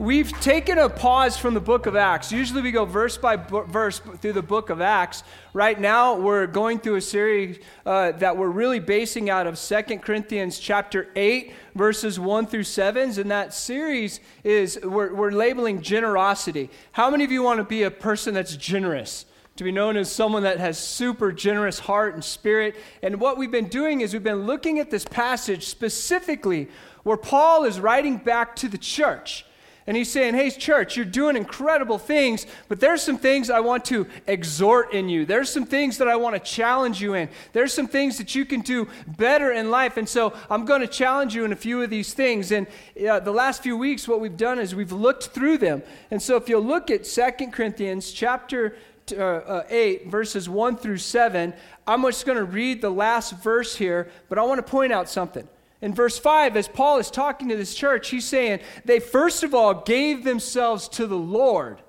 we've taken a pause from the book of Acts. Usually we go verse by verse through the book of Acts. Right now we're going through a series uh, that we're really basing out of Second Corinthians chapter 8, verses 1 through 7. And that series is, we're, we're labeling generosity. How many of you want to be a person that's generous? to be known as someone that has super generous heart and spirit. And what we've been doing is we've been looking at this passage specifically where Paul is writing back to the church. And he's saying, Hey, church, you're doing incredible things, but there's some things I want to exhort in you. There's some things that I want to challenge you in. There's some things that you can do better in life. And so I'm going to challenge you in a few of these things. And uh, the last few weeks, what we've done is we've looked through them. And so if you'll look at Second Corinthians chapter uh, uh, 8, verses 1 through 7, I'm just going to read the last verse here, but I want to point out something. In verse 5, as Paul is talking to this church, he's saying they first of all gave themselves to the Lord.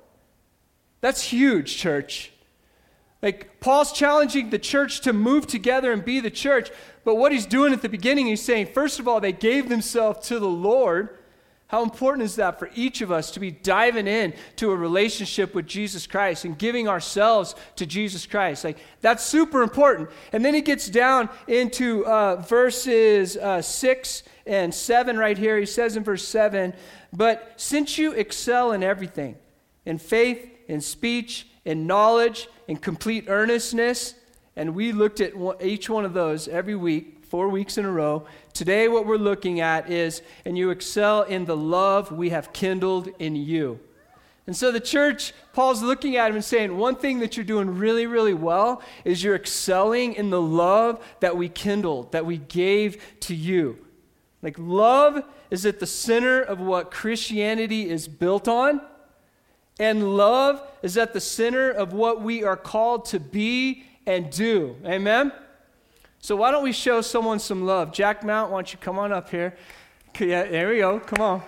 That's huge, church. Like, Paul's challenging the church to move together and be the church, but what he's doing at the beginning, he's saying, first of all, they gave themselves to the Lord. How important is that for each of us to be diving in to a relationship with Jesus Christ and giving ourselves to Jesus Christ? Like, that's super important. And then he gets down into uh, verses uh, 6 and 7 right here. He says in verse 7 But since you excel in everything, in faith, in speech, in knowledge, in complete earnestness, and we looked at each one of those every week four weeks in a row. Today, what we're looking at is, and you excel in the love we have kindled in you. And so the church, Paul's looking at him and saying, one thing that you're doing really, really well is you're excelling in the love that we kindled, that we gave to you. Like, love is at the center of what Christianity is built on. And love is at the center of what we are called to be and do. Amen? So why don't we show someone some love? Jack Mount, why don't you come on up here? Yeah, there we go. Come on.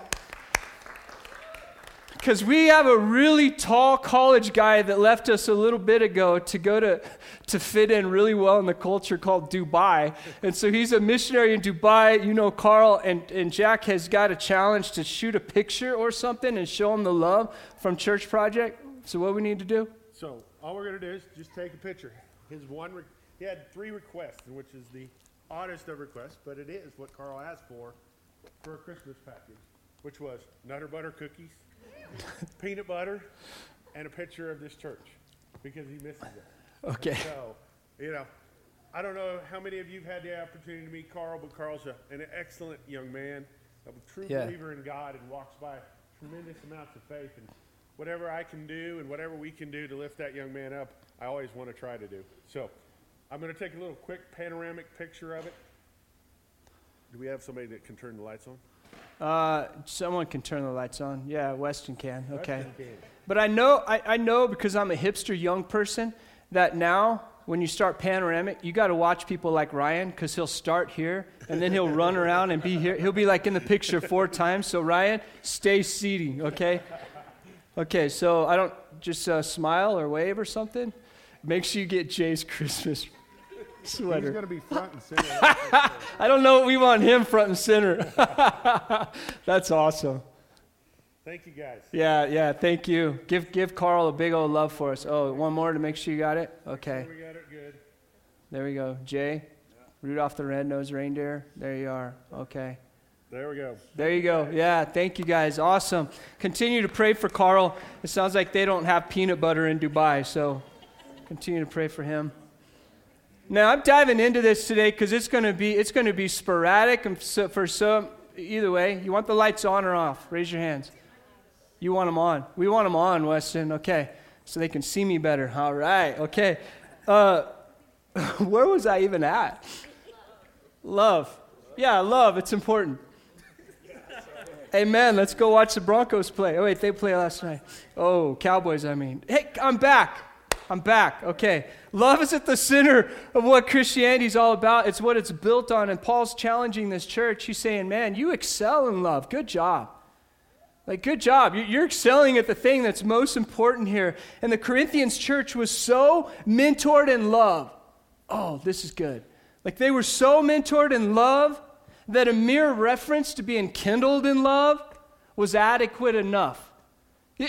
Because we have a really tall college guy that left us a little bit ago to go to, to fit in really well in the culture called Dubai. And so he's a missionary in Dubai. You know, Carl and, and Jack has got a challenge to shoot a picture or something and show him the love from Church Project. So, what we need to do? So, all we're going to do is just take a picture. His one. Re- he had three requests, which is the oddest of requests, but it is what Carl asked for for a Christmas package, which was Nutter Butter cookies, peanut butter, and a picture of this church because he misses it. Okay. So, you know, I don't know how many of you have had the opportunity to meet Carl, but Carl's a, an excellent young man, a true yeah. believer in God, and walks by tremendous amounts of faith. And whatever I can do and whatever we can do to lift that young man up, I always want to try to do. So, I'm going to take a little quick panoramic picture of it. Do we have somebody that can turn the lights on? Uh, someone can turn the lights on. Yeah, Weston can. Okay. Weston can. But I know, I, I know because I'm a hipster young person that now when you start panoramic, you got to watch people like Ryan because he'll start here and then he'll run around and be here. He'll be like in the picture four times. So Ryan, stay seating, okay? Okay, so I don't just uh, smile or wave or something. Make sure you get Jay's Christmas sweater. He's going to be front and center. I don't know. We want him front and center. That's awesome. Thank you, guys. Yeah, yeah. Thank you. Give give Carl a big old love for us. Oh, one more to make sure you got it. Okay. we got it good. There we go. Jay, yeah. Rudolph the red-nosed reindeer. There you are. Okay. There we go. There you go. Yeah, thank you guys. Awesome. Continue to pray for Carl. It sounds like they don't have peanut butter in Dubai, so continue to pray for him. Now I'm diving into this today because it's going to be it's going to be sporadic and so, for some either way. You want the lights on or off? Raise your hands. You want them on. We want them on, Weston. Okay, so they can see me better. All right. Okay. Uh, where was I even at? Love. Yeah, love. It's important. Amen. Let's go watch the Broncos play. Oh wait, they play last night. Oh, Cowboys. I mean. Hey, I'm back. I'm back. Okay. Love is at the center of what Christianity is all about. It's what it's built on. And Paul's challenging this church. He's saying, man, you excel in love. Good job. Like, good job. You're excelling at the thing that's most important here. And the Corinthians church was so mentored in love. Oh, this is good. Like, they were so mentored in love that a mere reference to being kindled in love was adequate enough.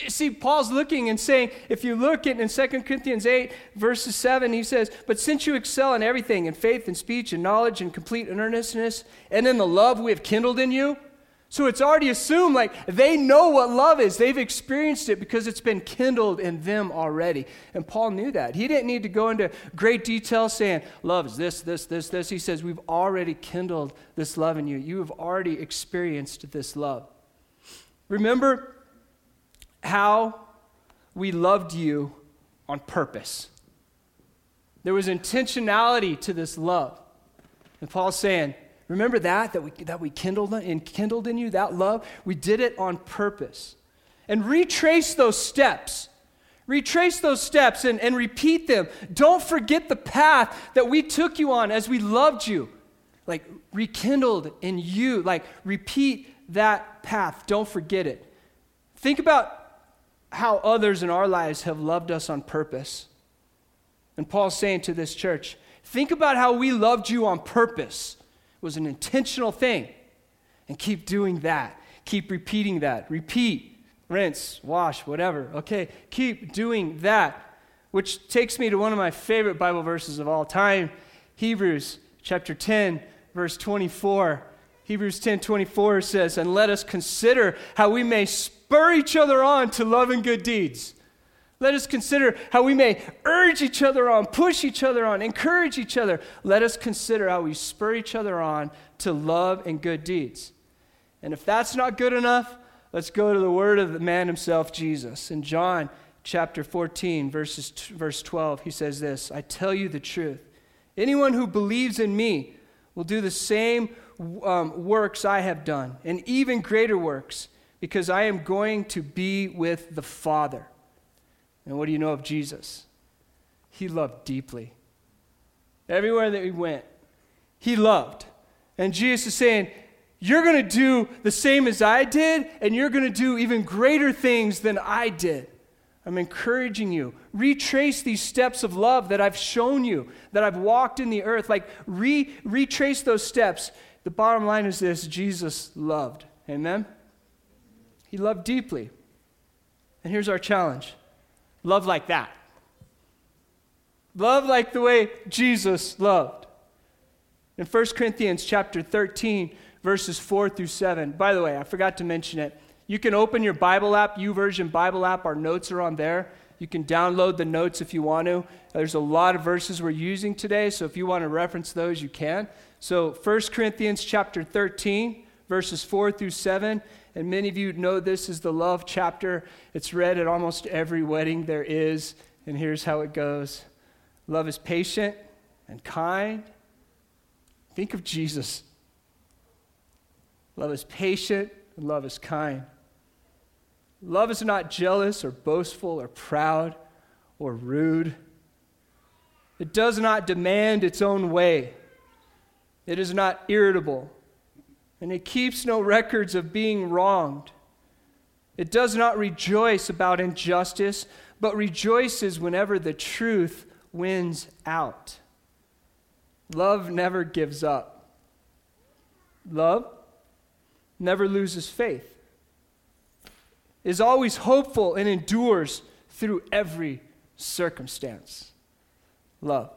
See, Paul's looking and saying, if you look at in 2 Corinthians 8, verses 7, he says, But since you excel in everything, in faith and speech and knowledge and complete earnestness, and in the love we have kindled in you, so it's already assumed like they know what love is. They've experienced it because it's been kindled in them already. And Paul knew that. He didn't need to go into great detail saying, love is this, this, this, this. He says, We've already kindled this love in you. You have already experienced this love. Remember how we loved you on purpose. There was intentionality to this love. And Paul's saying, Remember that, that we, that we kindled, in, kindled in you, that love? We did it on purpose. And retrace those steps. Retrace those steps and, and repeat them. Don't forget the path that we took you on as we loved you. Like, rekindled in you. Like, repeat that path. Don't forget it. Think about how others in our lives have loved us on purpose. And Paul's saying to this church, think about how we loved you on purpose It was an intentional thing. And keep doing that. Keep repeating that. Repeat, rinse, wash, whatever. Okay, keep doing that. Which takes me to one of my favorite Bible verses of all time Hebrews chapter 10, verse 24. Hebrews 10 24 says, And let us consider how we may spur each other on to love and good deeds. Let us consider how we may urge each other on, push each other on, encourage each other. Let us consider how we spur each other on to love and good deeds. And if that's not good enough, let's go to the word of the man himself, Jesus. In John chapter 14, verses, verse 12, he says this I tell you the truth. Anyone who believes in me will do the same um, works I have done, and even greater works, because I am going to be with the Father. And what do you know of Jesus? He loved deeply. Everywhere that he went, he loved. And Jesus is saying, You're going to do the same as I did, and you're going to do even greater things than I did. I'm encouraging you. Retrace these steps of love that I've shown you, that I've walked in the earth. Like, re- retrace those steps. The bottom line is this Jesus loved. Amen? He loved deeply. And here's our challenge Love like that. Love like the way Jesus loved. In 1 Corinthians chapter 13, verses 4 through 7. By the way, I forgot to mention it. You can open your Bible app, YouVersion Bible app. Our notes are on there. You can download the notes if you want to. There's a lot of verses we're using today, so if you want to reference those, you can. So 1 Corinthians chapter 13, verses 4 through 7. And many of you know this is the love chapter. It's read at almost every wedding there is. And here's how it goes Love is patient and kind. Think of Jesus. Love is patient and love is kind. Love is not jealous or boastful or proud or rude. It does not demand its own way. It is not irritable and it keeps no records of being wronged. It does not rejoice about injustice, but rejoices whenever the truth wins out. Love never gives up. Love never loses faith, is always hopeful, and endures through every circumstance. Love.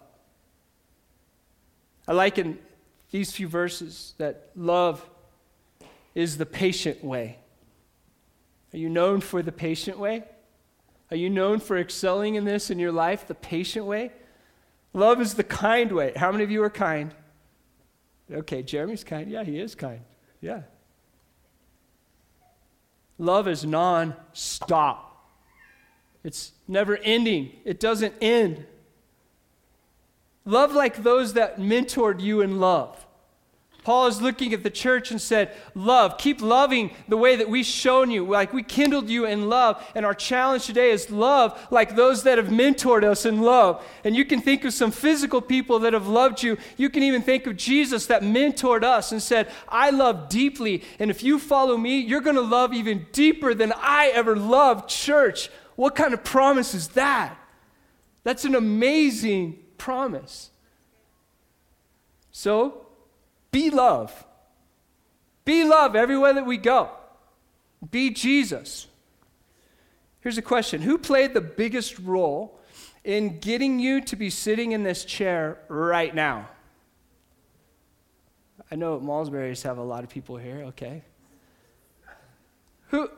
I like in these few verses that love is the patient way. Are you known for the patient way? Are you known for excelling in this in your life, the patient way? Love is the kind way. How many of you are kind? Okay, Jeremy's kind. Yeah, he is kind. Yeah. Love is non stop, it's never ending, it doesn't end. Love like those that mentored you in love. Paul is looking at the church and said, Love, keep loving the way that we've shown you, like we kindled you in love. And our challenge today is love like those that have mentored us in love. And you can think of some physical people that have loved you. You can even think of Jesus that mentored us and said, I love deeply. And if you follow me, you're going to love even deeper than I ever loved church. What kind of promise is that? That's an amazing promise. So, be love. Be love everywhere that we go. Be Jesus. Here's a question Who played the biggest role in getting you to be sitting in this chair right now? I know Malmesbury's have a lot of people here, okay. Who,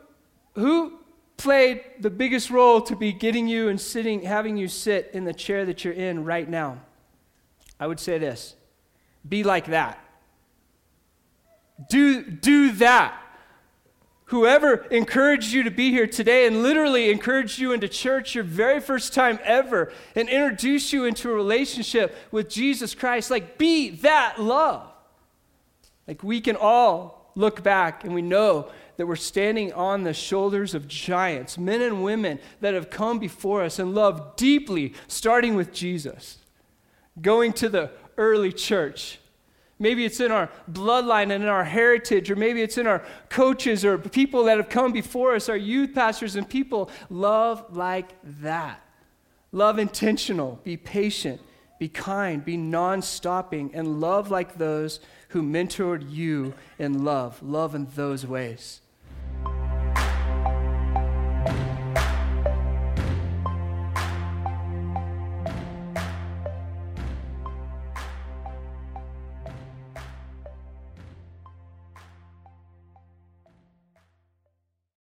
who played the biggest role to be getting you and sitting, having you sit in the chair that you're in right now? I would say this be like that. Do, do that. Whoever encouraged you to be here today and literally encouraged you into church your very first time ever and introduced you into a relationship with Jesus Christ, like be that love. Like we can all look back and we know that we're standing on the shoulders of giants, men and women that have come before us and loved deeply, starting with Jesus, going to the early church Maybe it's in our bloodline and in our heritage, or maybe it's in our coaches or people that have come before us, our youth pastors and people. Love like that. Love intentional. Be patient. Be kind. Be non stopping. And love like those who mentored you in love. Love in those ways.